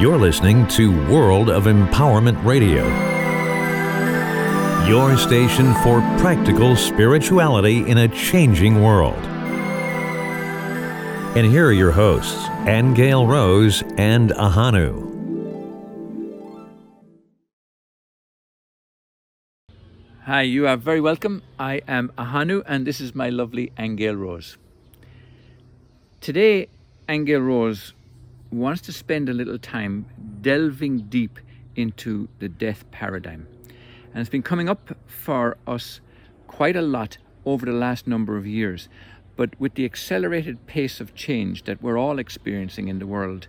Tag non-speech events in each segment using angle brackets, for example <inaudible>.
You're listening to World of Empowerment Radio, your station for practical spirituality in a changing world. And here are your hosts, Angel Rose and Ahanu. Hi, you are very welcome. I am Ahanu, and this is my lovely Angel Rose. Today, Angel Rose wants to spend a little time delving deep into the death paradigm. And it's been coming up for us quite a lot over the last number of years. But with the accelerated pace of change that we're all experiencing in the world,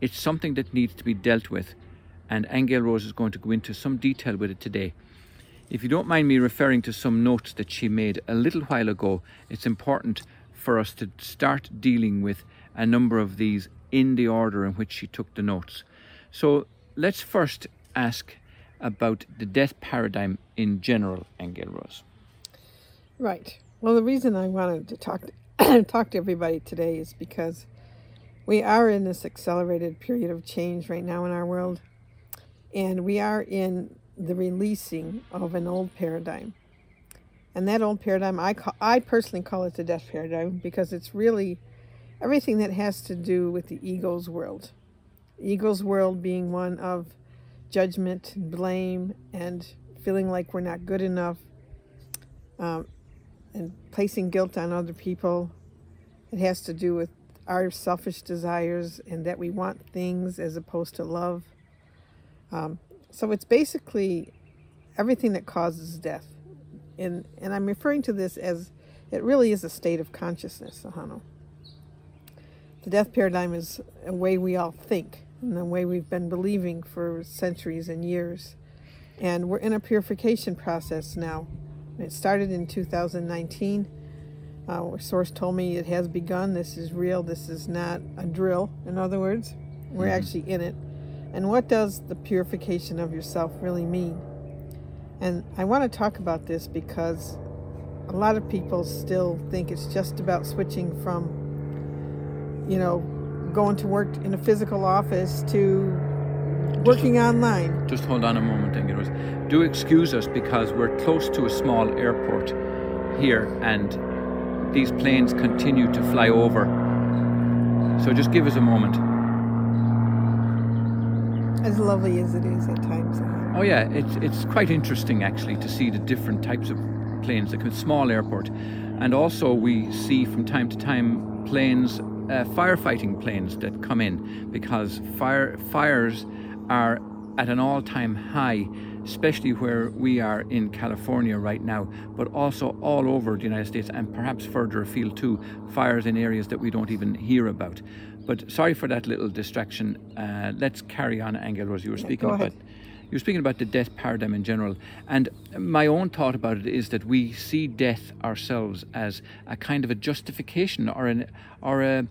it's something that needs to be dealt with. And Angel Rose is going to go into some detail with it today. If you don't mind me referring to some notes that she made a little while ago, it's important for us to start dealing with a number of these in the order in which she took the notes. So let's first ask about the death paradigm in general, Angel Rose. Right. Well, the reason I wanted to talk to, <clears throat> talk to everybody today is because we are in this accelerated period of change right now in our world, and we are in the releasing of an old paradigm. And that old paradigm, I call, I personally call it the death paradigm because it's really everything that has to do with the ego's world. ego's world being one of judgment, blame, and feeling like we're not good enough, um, and placing guilt on other people. It has to do with our selfish desires and that we want things as opposed to love. Um, so it's basically everything that causes death. And, and I'm referring to this as it really is a state of consciousness, Ahanu. The death paradigm is a way we all think and the way we've been believing for centuries and years. And we're in a purification process now. It started in 2019. Uh, source told me it has begun. This is real. This is not a drill. In other words, we're mm-hmm. actually in it. And what does the purification of yourself really mean? And I want to talk about this because a lot of people still think it's just about switching from you know, going to work in a physical office to working just, online. Just hold on a moment, Ingrid. Do excuse us because we're close to a small airport here and these planes continue to fly over. So just give us a moment. As lovely as it is at times. Oh yeah, it's it's quite interesting actually to see the different types of planes. Like a small airport, and also we see from time to time planes uh, firefighting planes that come in because fire fires are at an all-time high especially where we are in California right now, but also all over the United States and perhaps further afield too, fires in areas that we don't even hear about. But sorry for that little distraction. Uh, let's carry on, Angel Rose. You were speaking about you're speaking about the death paradigm in general. And my own thought about it is that we see death ourselves as a kind of a justification or an or a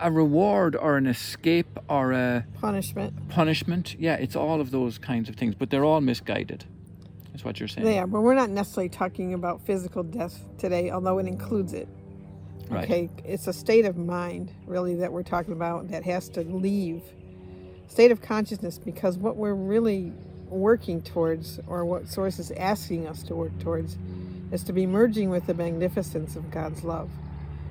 a reward or an escape or a punishment. Punishment. Yeah, it's all of those kinds of things, but they're all misguided. That's what you're saying. Yeah, but we're not necessarily talking about physical death today, although it includes it. Right. Okay, it's a state of mind really that we're talking about that has to leave state of consciousness because what we're really working towards, or what Source is asking us to work towards, is to be merging with the magnificence of God's love.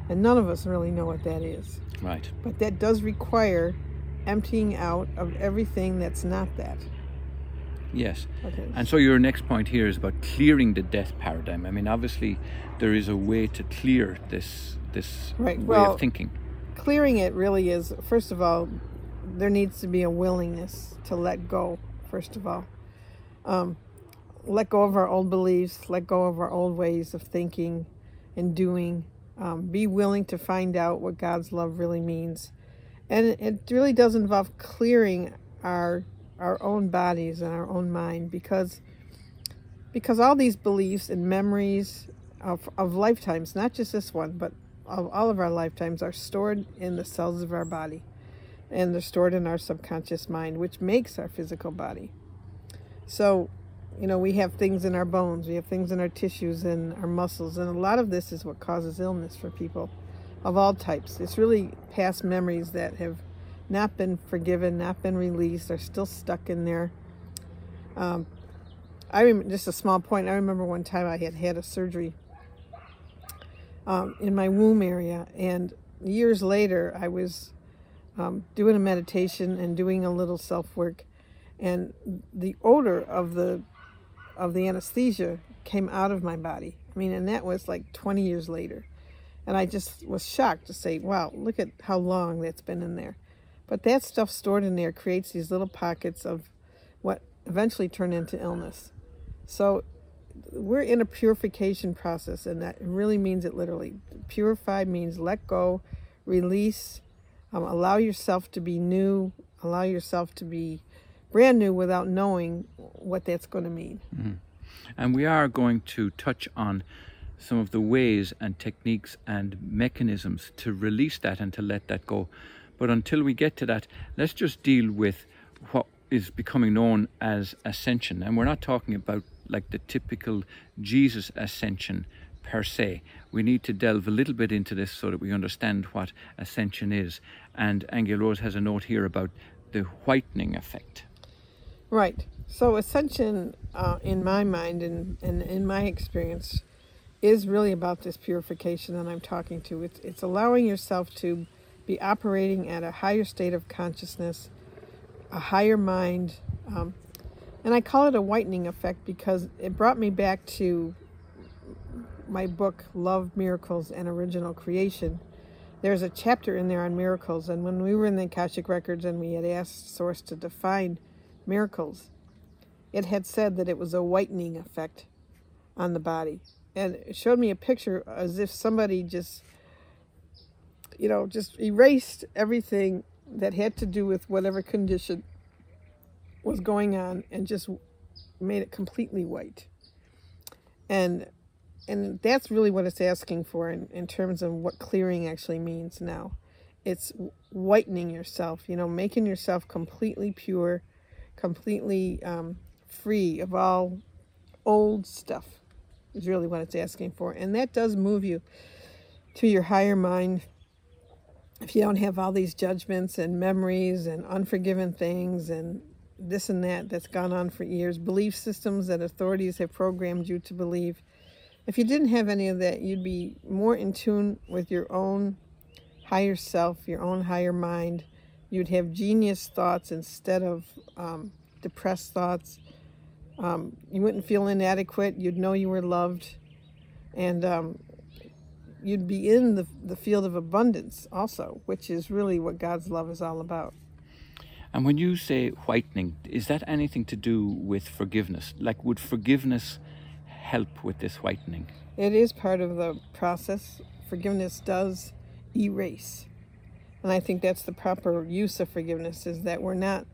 And none of us really know what that is. Right. But that does require emptying out of everything that's not that. Yes. Okay. And so your next point here is about clearing the death paradigm. I mean, obviously, there is a way to clear this this right. way well, of thinking. Clearing it really is, first of all, there needs to be a willingness to let go, first of all. Um, let go of our old beliefs, let go of our old ways of thinking and doing. Um, be willing to find out what God's love really means. And it really does involve clearing our our own bodies and our own mind because because all these beliefs and memories of, of lifetimes, not just this one, but of all of our lifetimes, are stored in the cells of our body and they're stored in our subconscious mind, which makes our physical body. So, you know, we have things in our bones, we have things in our tissues and our muscles, and a lot of this is what causes illness for people of all types. It's really past memories that have not been forgiven, not been released, are still stuck in there. Um, I remember just a small point. I remember one time I had had a surgery um, in my womb area, and years later I was um, doing a meditation and doing a little self work, and the odor of the of the anesthesia came out of my body. I mean, and that was like 20 years later. And I just was shocked to say, wow, look at how long that's been in there. But that stuff stored in there creates these little pockets of what eventually turn into illness. So we're in a purification process, and that really means it literally. Purify means let go, release, um, allow yourself to be new, allow yourself to be brand new without knowing what that's going to mean. Mm-hmm. And we are going to touch on some of the ways and techniques and mechanisms to release that and to let that go. But until we get to that, let's just deal with what is becoming known as ascension. And we're not talking about like the typical Jesus ascension per se. We need to delve a little bit into this so that we understand what ascension is. And Angel Rose has a note here about the whitening effect. Right. So ascension, uh, in my mind and, and in my experience, is really about this purification that I'm talking to. It's, it's allowing yourself to be operating at a higher state of consciousness, a higher mind. Um, and I call it a whitening effect because it brought me back to my book, Love, Miracles, and Original Creation. There's a chapter in there on miracles. And when we were in the Akashic Records and we had asked Source to define miracles, it had said that it was a whitening effect on the body. And it showed me a picture as if somebody just you know, just erased everything that had to do with whatever condition was going on and just made it completely white. And and that's really what it's asking for in, in terms of what clearing actually means now. It's whitening yourself, you know, making yourself completely pure, completely um, free of all old stuff is really what it's asking for. And that does move you to your higher mind if you don't have all these judgments and memories and unforgiven things and this and that that's gone on for years, belief systems that authorities have programmed you to believe, if you didn't have any of that, you'd be more in tune with your own higher self, your own higher mind. You'd have genius thoughts instead of um, depressed thoughts. Um, you wouldn't feel inadequate. You'd know you were loved. And um, you'd be in the, the field of abundance also, which is really what God's love is all about. And when you say whitening, is that anything to do with forgiveness? Like, would forgiveness help with this whitening? It is part of the process. Forgiveness does erase. And I think that's the proper use of forgiveness is that we're not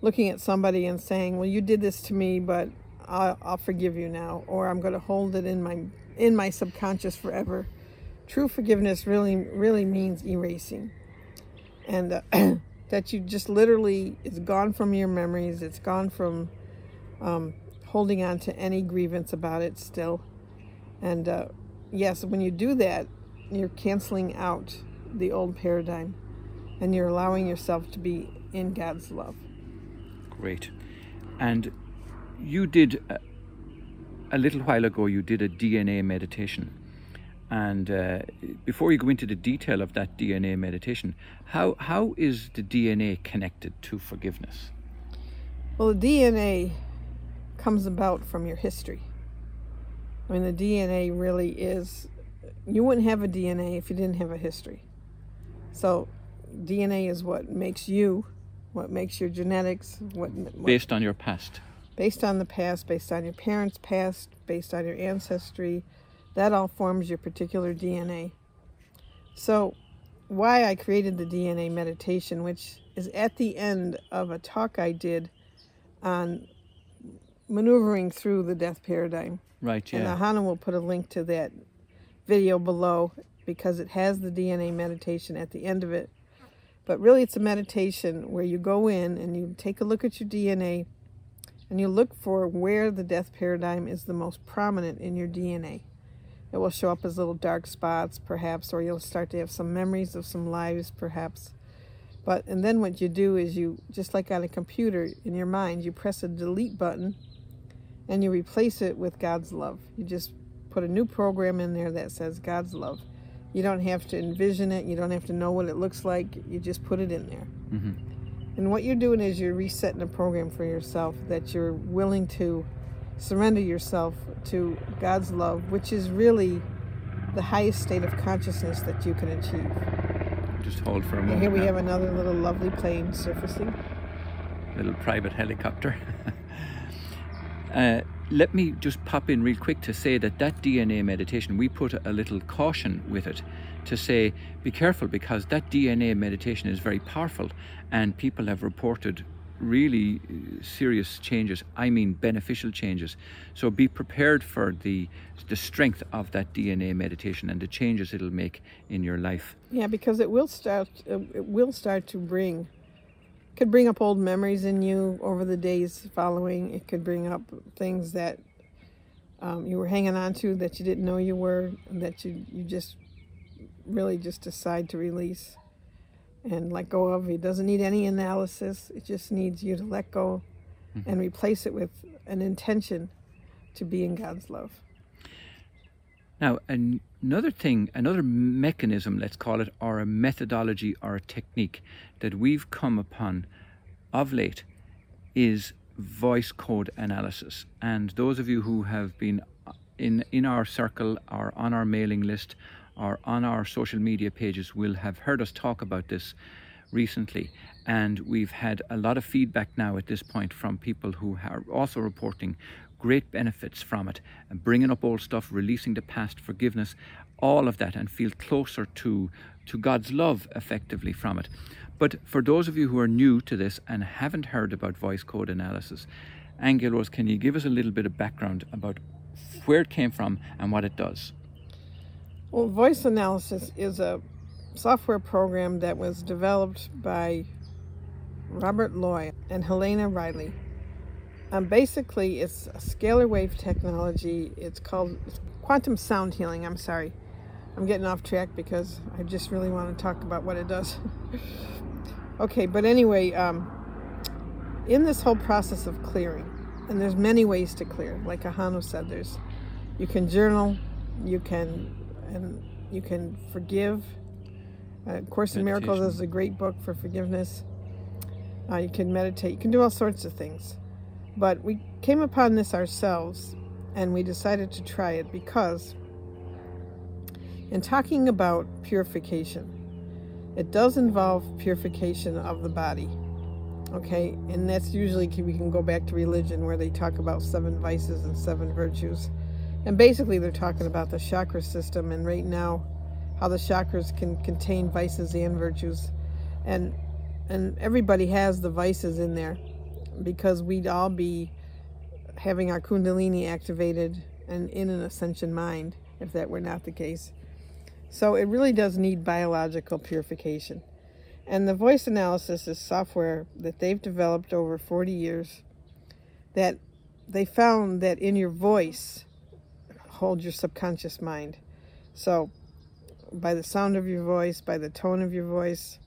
looking at somebody and saying, well, you did this to me, but I'll, I'll forgive you now, or I'm going to hold it in my in my subconscious forever true forgiveness really really means erasing. And uh, <clears throat> that you just literally it's gone from your memories it's gone from um, holding on to any grievance about it still. And uh, yes when you do that you're canceling out the old paradigm and you're allowing yourself to be in god's love. Great. And you did uh, a little while ago you did a dna meditation and uh, before you go into the detail of that DNA meditation, how, how is the DNA connected to forgiveness? Well, the DNA comes about from your history. I mean, the DNA really is, you wouldn't have a DNA if you didn't have a history. So, DNA is what makes you, what makes your genetics, what, what based on your past. Based on the past, based on your parents' past, based on your ancestry, that all forms your particular DNA. So, why I created the DNA meditation, which is at the end of a talk I did on maneuvering through the death paradigm. Right, yeah. And Ahanu will put a link to that video below because it has the DNA meditation at the end of it. But really, it's a meditation where you go in and you take a look at your DNA and you look for where the death paradigm is the most prominent in your DNA. It will show up as little dark spots, perhaps, or you'll start to have some memories of some lives, perhaps. But and then what you do is you just like on a computer in your mind, you press a delete button and you replace it with God's love. You just put a new program in there that says God's love. You don't have to envision it. You don't have to know what it looks like. You just put it in there. Mm-hmm. And what you're doing is you're resetting a program for yourself that you're willing to surrender yourself to God's love, which is really the highest state of consciousness that you can achieve. Just hold for a And moment. here we now. have another little lovely plane surfacing. little private helicopter. <laughs> uh, let me just pop in real quick to say that that DNA meditation, we put a little caution with it to say, be careful because that DNA meditation is very powerful and people have reported really uh, serious changes i mean beneficial changes so be prepared for the the strength of that dna meditation and the changes it'll make in your life Yeah, because it will start. It will start to bring. Could bring up old memories in you over the days following. It could bring up things that um, you were hanging on to that you didn't know you were, that you you just really just decide to release and let go of. It doesn't need any analysis. It just needs you to let go mm-hmm. and replace it with an intention to be in God's love. Now, an- another thing, another mechanism, let's call it, or a methodology or a technique that we've come upon of late is voice code analysis. And those of you who have been in, in our circle or on our mailing list or on our social media pages will have heard us talk about this recently. And we've had a lot of feedback now at this point from people who are also reporting great benefits from it and bringing up old stuff, releasing the past, forgiveness, all of that, and feel closer to, to God's love effectively from it. But for those of you who are new to this and haven't heard about voice code analysis, Angel Rose, can you give us a little bit of background about where it came from and what it does? Well, voice analysis is a software program that was developed by Robert Loy and Helena Riley. Um, basically, it's a scalar wave technology. It's called quantum sound healing. I'm sorry. I'm getting off track because I just really want to talk about what it does. <laughs> okay, but anyway, um, in this whole process of clearing, and there's many ways to clear. Like Ahanu said, there's you can journal, you can and you can forgive. Uh, Course in Miracles is a great book for forgiveness. Uh, you can meditate. You can do all sorts of things. But we came upon this ourselves, and we decided to try it because, in talking about purification, it does involve purification of the body. Okay, and that's usually we can go back to religion where they talk about seven vices and seven virtues. And basically, they're talking about the chakra system, and right now, how the chakras can contain vices and virtues, and and everybody has the vices in there, because we'd all be having our kundalini activated and in an ascension mind if that were not the case. So it really does need biological purification. And the voice analysis is software that they've developed over 40 years that they found that in your voice hold your subconscious mind. So, by the sound of your voice, by the tone of your voice,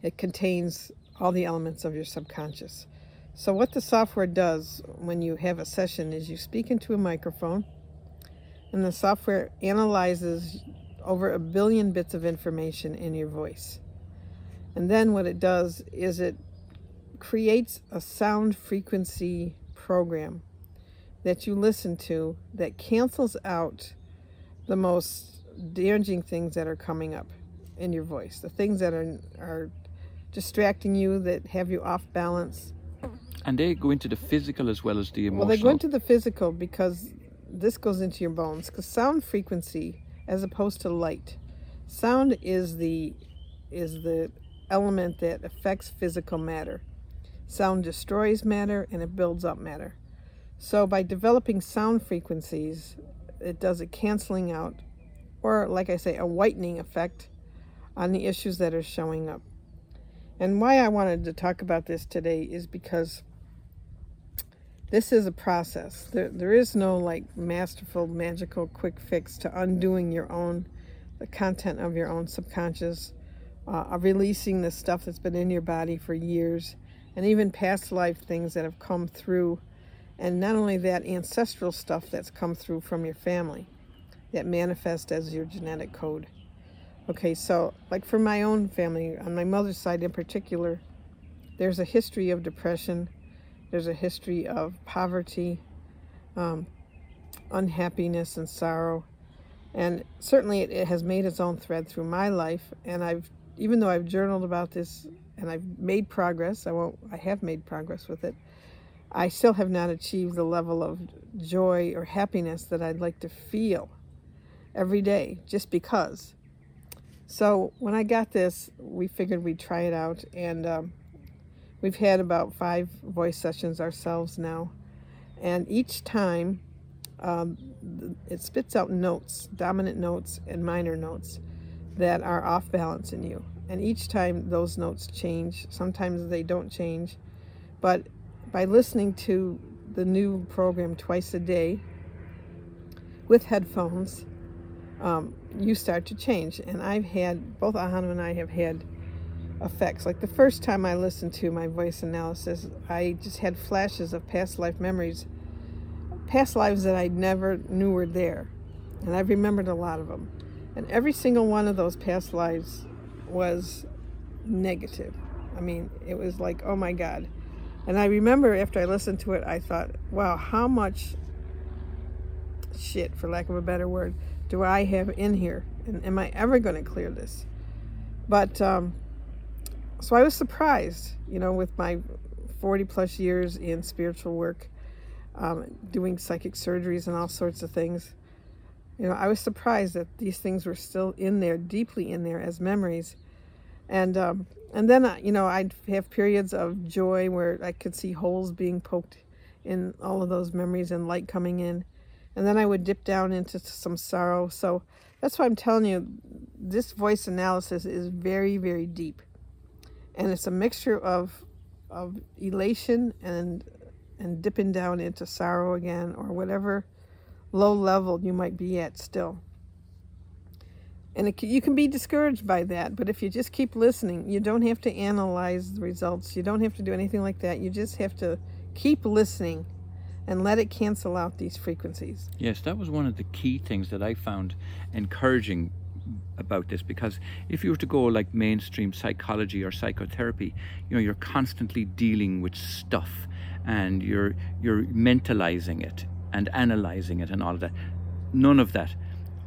it contains all the elements of your subconscious. So, what the software does when you have a session is you speak into a microphone, and the software analyzes over a billion bits of information in your voice. And then, what it does is it creates a sound frequency program that you listen to that cancels out the most damaging things that are coming up in your voice, the things that are are distracting you, that have you off balance. And they go into the physical as well as the emotional. Well, they go into the physical because this goes into your bones. Because sound frequency, as opposed to light, sound is the is the element that affects physical matter. Sound destroys matter and it builds up matter. So by developing sound frequencies, it does a canceling out, or like I say, a whitening effect on the issues that are showing up. And why I wanted to talk about this today is because this is a process. There, there is no like masterful, magical, quick fix to undoing your own, the content of your own subconscious uh, of releasing the stuff that's been in your body for years, and even past life things that have come through. And not only that, ancestral stuff that's come through from your family that manifest as your genetic code. Okay, so like for my own family, on my mother's side in particular, there's a history of depression, there's a history of poverty, um, unhappiness, and sorrow. And certainly it, it has made its own thread through my life. And I've, even though I've journaled about this and I've made progress, I won't, I have made progress with it. I still have not achieved the level of joy or happiness that I'd like to feel every day just because. So when I got this, we figured we'd try it out, and um, we've had about five voice sessions ourselves now. And each time, um, it spits out notes, dominant notes and minor notes that are off balance in you. And each time those notes change, sometimes they don't change. But by listening to the new program twice a day with headphones, um, you start to change. And I've had, both Ahanu and I have had effects. Like the first time I listened to my voice analysis, I just had flashes of past life memories, past lives that I never knew were there. And I've remembered a lot of them. And every single one of those past lives was negative. I mean, it was like, oh my God. And I remember after I listened to it, I thought, wow, how much shit, for lack of a better word, do I have in here? And am I ever going to clear this? But um, so I was surprised, you know, with my 40 plus years in spiritual work, um, doing psychic surgeries and all sorts of things. You know, I was surprised that these things were still in there, deeply in there as memories. And um, and then, uh, you know, I'd have periods of joy where I could see holes being poked in all of those memories and light coming in and then I would dip down into some sorrow. So that's why I'm telling you, this voice analysis is very, very deep, and it's a mixture of of elation and and dipping down into sorrow again, or whatever low level you might be at still. And it, you can be discouraged by that, but if you just keep listening, you don't have to analyze the results. You don't have to do anything like that. You just have to keep listening and let it cancel out these frequencies. Yes, that was one of the key things that I found encouraging about this because if you were to go like mainstream psychology or psychotherapy, you know, you're constantly dealing with stuff and you're you're mentalizing it and analyzing it and all of that. None of that.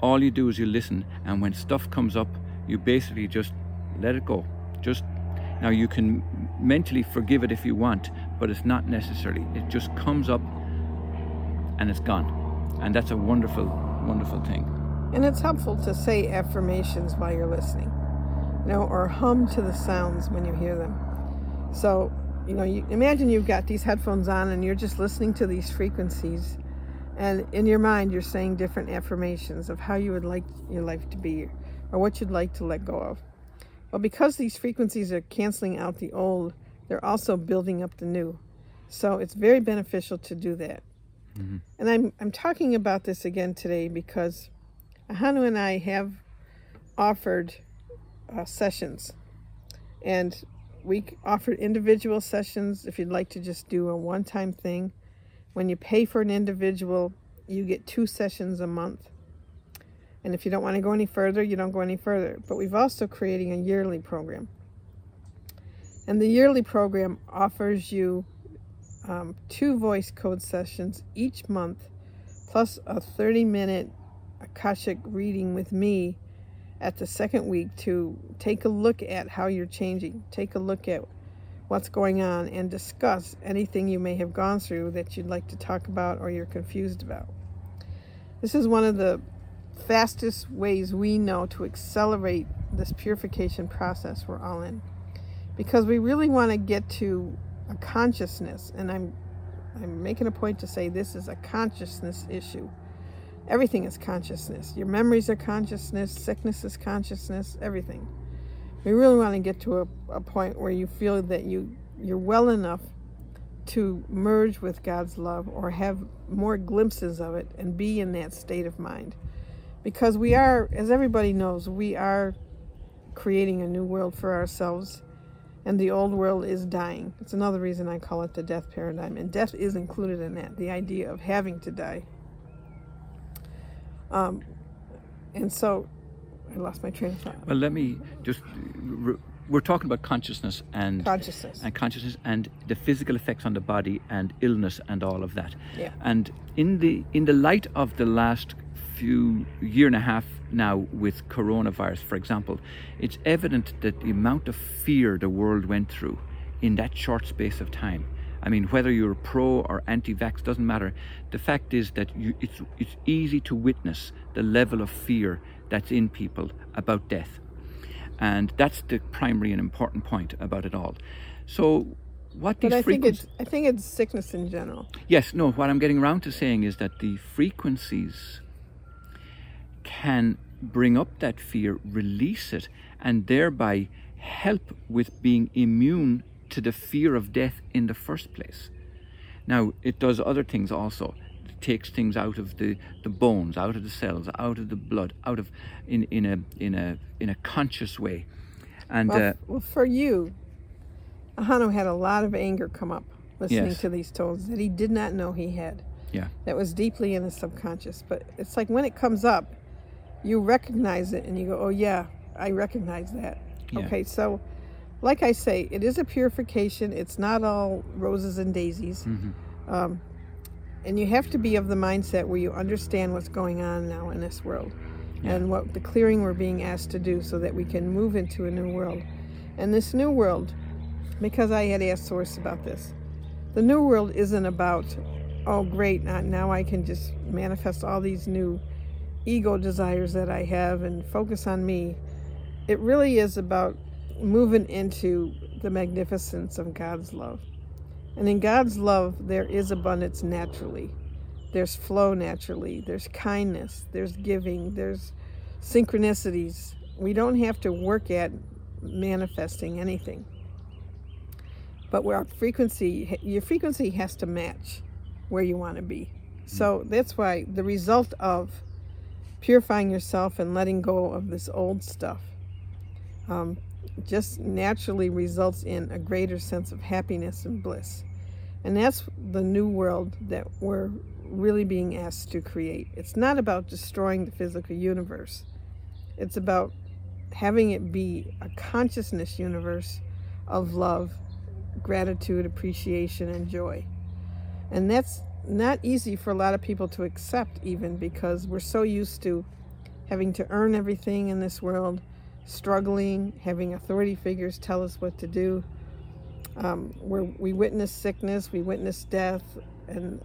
All you do is you listen and when stuff comes up, you basically just let it go. Just now you can mentally forgive it if you want, but it's not necessary. It just comes up and it's gone. And that's a wonderful, wonderful thing. And it's helpful to say affirmations while you're listening, you know, or hum to the sounds when you hear them. So, you know, you imagine you've got these headphones on and you're just listening to these frequencies, and in your mind you're saying different affirmations of how you would like your life to be, or what you'd like to let go of. Well, because these frequencies are canceling out the old, they're also building up the new. So it's very beneficial to do that. Mm-hmm. And I'm, I'm talking about this again today because Ahanu and I have offered uh, sessions. And we offered individual sessions if you'd like to just do a one time thing. When you pay for an individual, you get two sessions a month. And if you don't want to go any further, you don't go any further. But we've also creating a yearly program. And the yearly program offers you um, two voice code sessions each month, plus a 30 minute Akashic reading with me at the second week to take a look at how you're changing, take a look at what's going on, and discuss anything you may have gone through that you'd like to talk about or you're confused about. This is one of the fastest ways we know to accelerate this purification process we're all in because we really want to get to a consciousness, and I'm I'm making a point to say this is a consciousness issue. Everything is consciousness. Your memories are consciousness, sickness is consciousness, everything. We really want to get to a, a point where you feel that you you're well enough to merge with God's love or have more glimpses of it and be in that state of mind. Because we are, as everybody knows, we are creating a new world for ourselves, and the old world is dying. It's another reason I call it the death paradigm, and death is included in that the idea of having to die. Um, and so I lost my train of thought. Well, let me just. We're talking about consciousness and Consciousness. and consciousness and the physical effects on the body and illness and all of that. Yeah. And in the in the light of the last few year and a half now with coronavirus, for example, it's evident that the amount of fear the world went through in that short space of time. I mean, whether you're pro or anti-vax doesn't matter. The fact is that you, it's it's easy to witness the level of fear that's in people about death, and that's the primary and important point about it all. So, what these But I think frequencies? it's I think it's sickness in general. Yes, no, what I'm getting around to saying is that the frequencies can bring up that fear, release it, and thereby help with being immune to the fear of death in the first place. Now, it does other things also. Takes things out of the, the bones, out of the cells, out of the blood, out of in, in a in a in a conscious way. And Well, uh, well, for you, Ahanu had a lot of anger come up listening Yes. to these tones that he did not know he had. yeah, That was deeply in the subconscious. But it's like when it comes up, you recognize it and you go, oh, yeah, I recognize that. Yeah. Okay, so like I say, it is a purification. It's not all roses and daisies. Mhm. Um, and you have to be of the mindset where you understand what's going on now in this world Yeah. and what the clearing we're being asked to do so that we can move into a new world. And this new world, because I had asked Source about this, the new world isn't about, oh, great, now, now I can just manifest all these new ego desires that I have and focus on me. It really is about moving into the magnificence of God's love. And in God's love, there is abundance naturally. There's flow naturally. There's kindness. There's giving. There's synchronicities. We don't have to work at manifesting anything. But where our frequency, your frequency has to match where you want to be. So that's why the result of purifying yourself and letting go of this old stuff um, just naturally results in a greater sense of happiness and bliss. And that's the new world that we're really being asked to create. It's not about destroying the physical universe, it's about having it be a consciousness universe of love, gratitude, appreciation, and joy. And that's not easy for a lot of people to accept, even because we're so used to having to earn everything in this world, struggling, having authority figures tell us what to do. Um, where we witness sickness, we witness death, and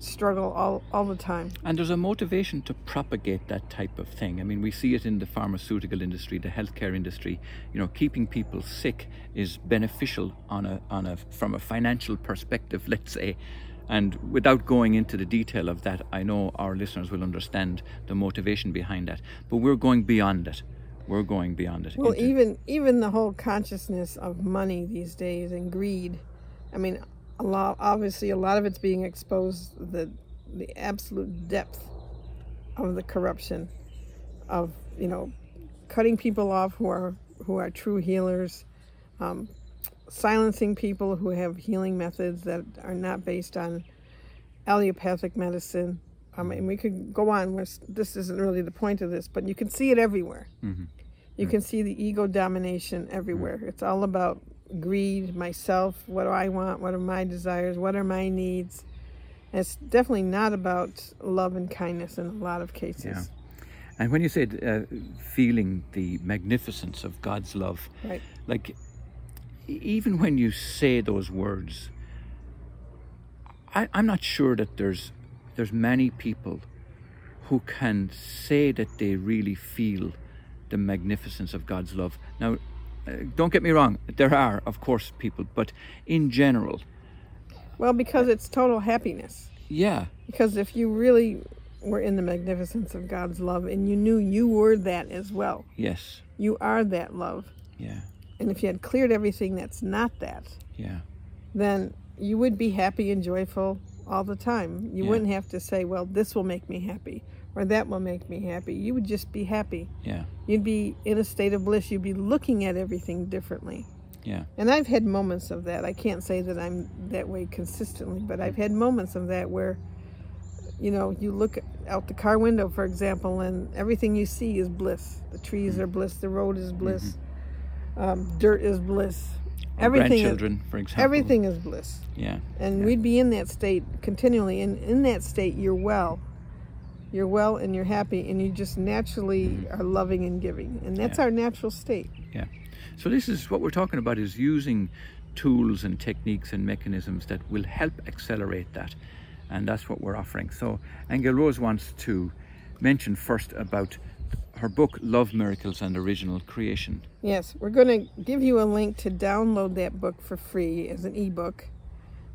struggle all, all the time. And there's a motivation to propagate that type of thing. I mean, we see it in the pharmaceutical industry, the healthcare industry. You know, keeping people sick is beneficial on a on a from a financial perspective, let's say. And without going into the detail of that, I know our listeners will understand the motivation behind that. But we're going beyond it. We're going beyond it. Well, into- even even the whole consciousness of money these days and greed. I mean, a lot obviously a lot of it's being exposed the the absolute depth of the corruption of you know cutting people off who are who are true healers, um, silencing people who have healing methods that are not based on allopathic medicine. I mean, we could go on. We're, this isn't really the point of this, but you can see it everywhere. You can see the ego domination everywhere. It's all about greed, myself, what do I want, what are my desires, what are my needs. And it's definitely not about love and kindness in a lot of cases. Yeah. And when you said uh, feeling the magnificence of God's love, Right. like even when you say those words, I, I'm not sure that there's there's many people who can say that they really feel the magnificence of God's love. Now, uh, don't get me wrong, there are of course people, but in general, Well, because it's total happiness. yeah, Because if you really were in the magnificence of God's love and you knew you were that as well, yes, you are that love. yeah, And if you had cleared everything that's not that, yeah, then you would be happy and joyful all the time. You Yeah. wouldn't have to say, well, this will make me happy or that will make me happy. You would just be happy. Yeah. You'd be in a state of bliss. You'd be looking at everything differently. Yeah. And I've had moments of that. I can't say that I'm that way consistently, but I've had moments of that where, you know, you look out the car window, for example, and everything you see is bliss. The trees are bliss. The road is bliss. Um, dirt is bliss. Everything is, grandchildren, for example. everything is bliss. Yeah. And Yeah. we'd be in that state continually. And in that state, you're well. You're well and you're happy, and you just naturally mm-hmm. are loving and giving. And that's Yeah. our natural state. Yeah. So this is what we're talking about is using tools and techniques and mechanisms that will help accelerate that. And that's what we're offering. So Angel Rose wants to mention first about her book Love Miracles and Original Creation. Yes, we're going to give you a link to download that book for free as an ebook.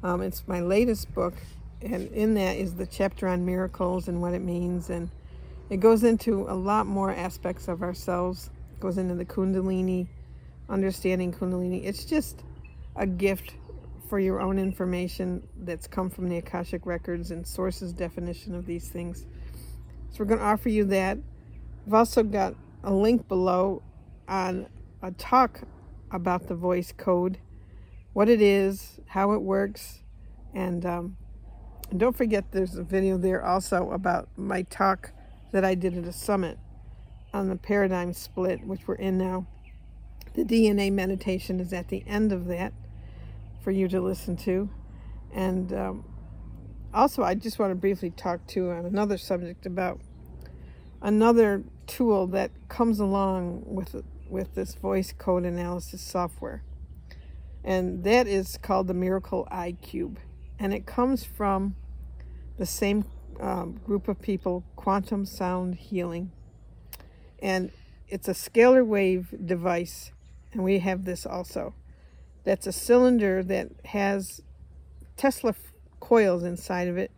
Um, it's my latest book, and in that is the chapter on miracles and what it means. And it goes into a lot more aspects of ourselves, it goes into the Kundalini, understanding Kundalini. It's just a gift for your own information that's come from the Akashic Records and sources definition of these things. So we're going to offer you that. I've also got a link below on a talk about the voice code, what it is, how it works, and um, don't forget there's a video there also about my talk that I did at a summit on the paradigm split, which we're in now. The DNA meditation is at the end of that for you to listen to. And um, also, I just want to briefly talk to on another subject about another tool that comes along with with this voice code analysis software, and that is called the Miracle iCube, and it comes from the same um, group of people, Quantum Sound Healing, and it's a scalar wave device, and we have this also. That's a cylinder that has Tesla coils inside of it,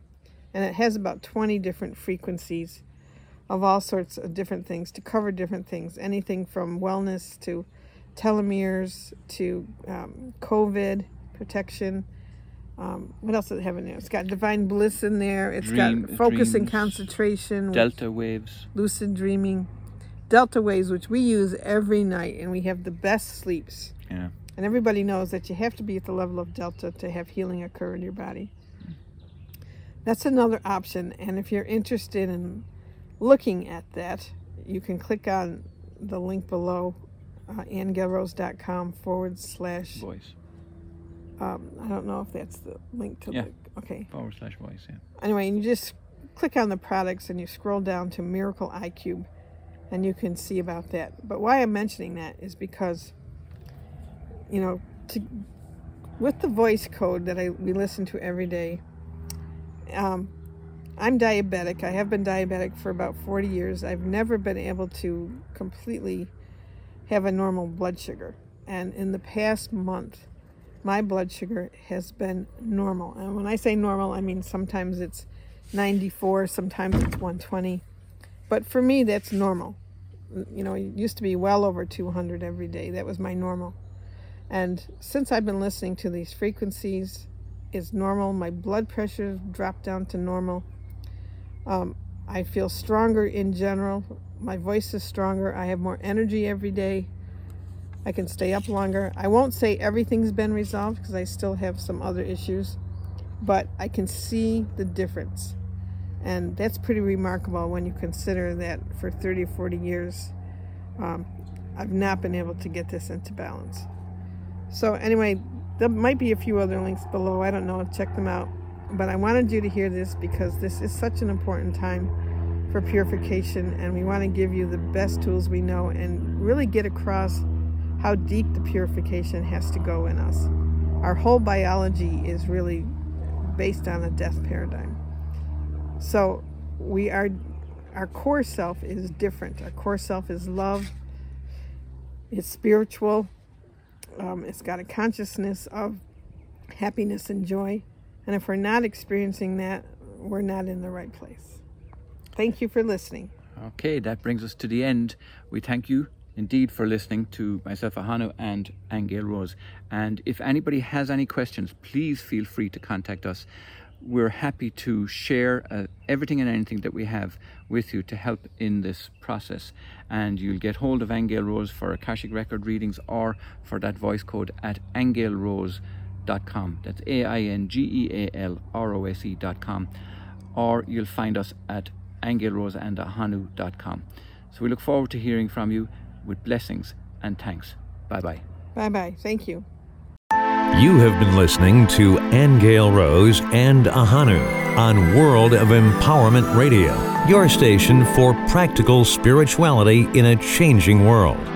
and it has about 20 different frequencies of all sorts of different things to cover different things. Anything from wellness to telomeres to um, covid protection. Um, what else does it have in there? It's got divine bliss in there. It's Dream- got focus and concentration Delta waves. lucid dreaming. Delta waves which we use every night and we have the best sleeps. Yeah. and everybody knows that you have to be at the level of delta to have healing occur in your body. That's another option and if you're interested in looking at that, you can click on the link below, uh, anngelrose.com forward slash. Voice. Um, I don't know if that's the link to Yeah. the. Okay. Forward slash voice, yeah. Anyway, you just click on the products and you scroll down to Miracle iCube and you can see about that. But why I'm mentioning that is because, you know, to, with the voice code that I we listen to every day, um, I'm diabetic. I have been diabetic for about 40 years. I've never been able to completely have a normal blood sugar. And in the past month, my blood sugar has been normal. And when I say normal, I mean sometimes it's 94, sometimes it's 120. But for me, that's normal. You know, it used to be well over 200 every day. That was my normal. And since I've been listening to these frequencies, it's normal. My blood pressure dropped down to normal. Um, I feel stronger in general. My voice is stronger. I have more energy every day. I can stay up longer. I won't say everything's been resolved because I still have some other issues, but I can see the difference. And that's pretty remarkable when you consider that for 30 or 40 years, um, I've not been able to get this into balance. So, anyway, there might be a few other links below. I don't know. Check them out. But I wanted you to hear this because this is such an important time for purification, and we want to give you the best tools we know and really get across how deep the purification has to go in us. Our whole biology is really based on a death paradigm. So we are our core self is different. Our core self is love. It's spiritual. Um, it's got a consciousness of happiness and joy. And if we're not experiencing that, we're not in the right place. Thank you for listening. Okay, that brings us to the end. We thank you indeed for listening to myself, Ahanu, and Angel Rose. And if anybody has any questions, please feel free to contact us. we're happy to share uh, everything and anything that we have with you to help in this process. And you'll get hold of Angel Rose for Akashic Record readings or for that voice code at aingealrose.com. That's A I N G E A L R O S E.com. Or you'll find us at aingealroseandahanu.com. So we look forward to hearing from you with blessings and thanks. Bye bye. Bye bye. Thank you. You have been listening to Aingeal Rose and Ahanu on World of Empowerment Radio, your station for practical spirituality in a changing world.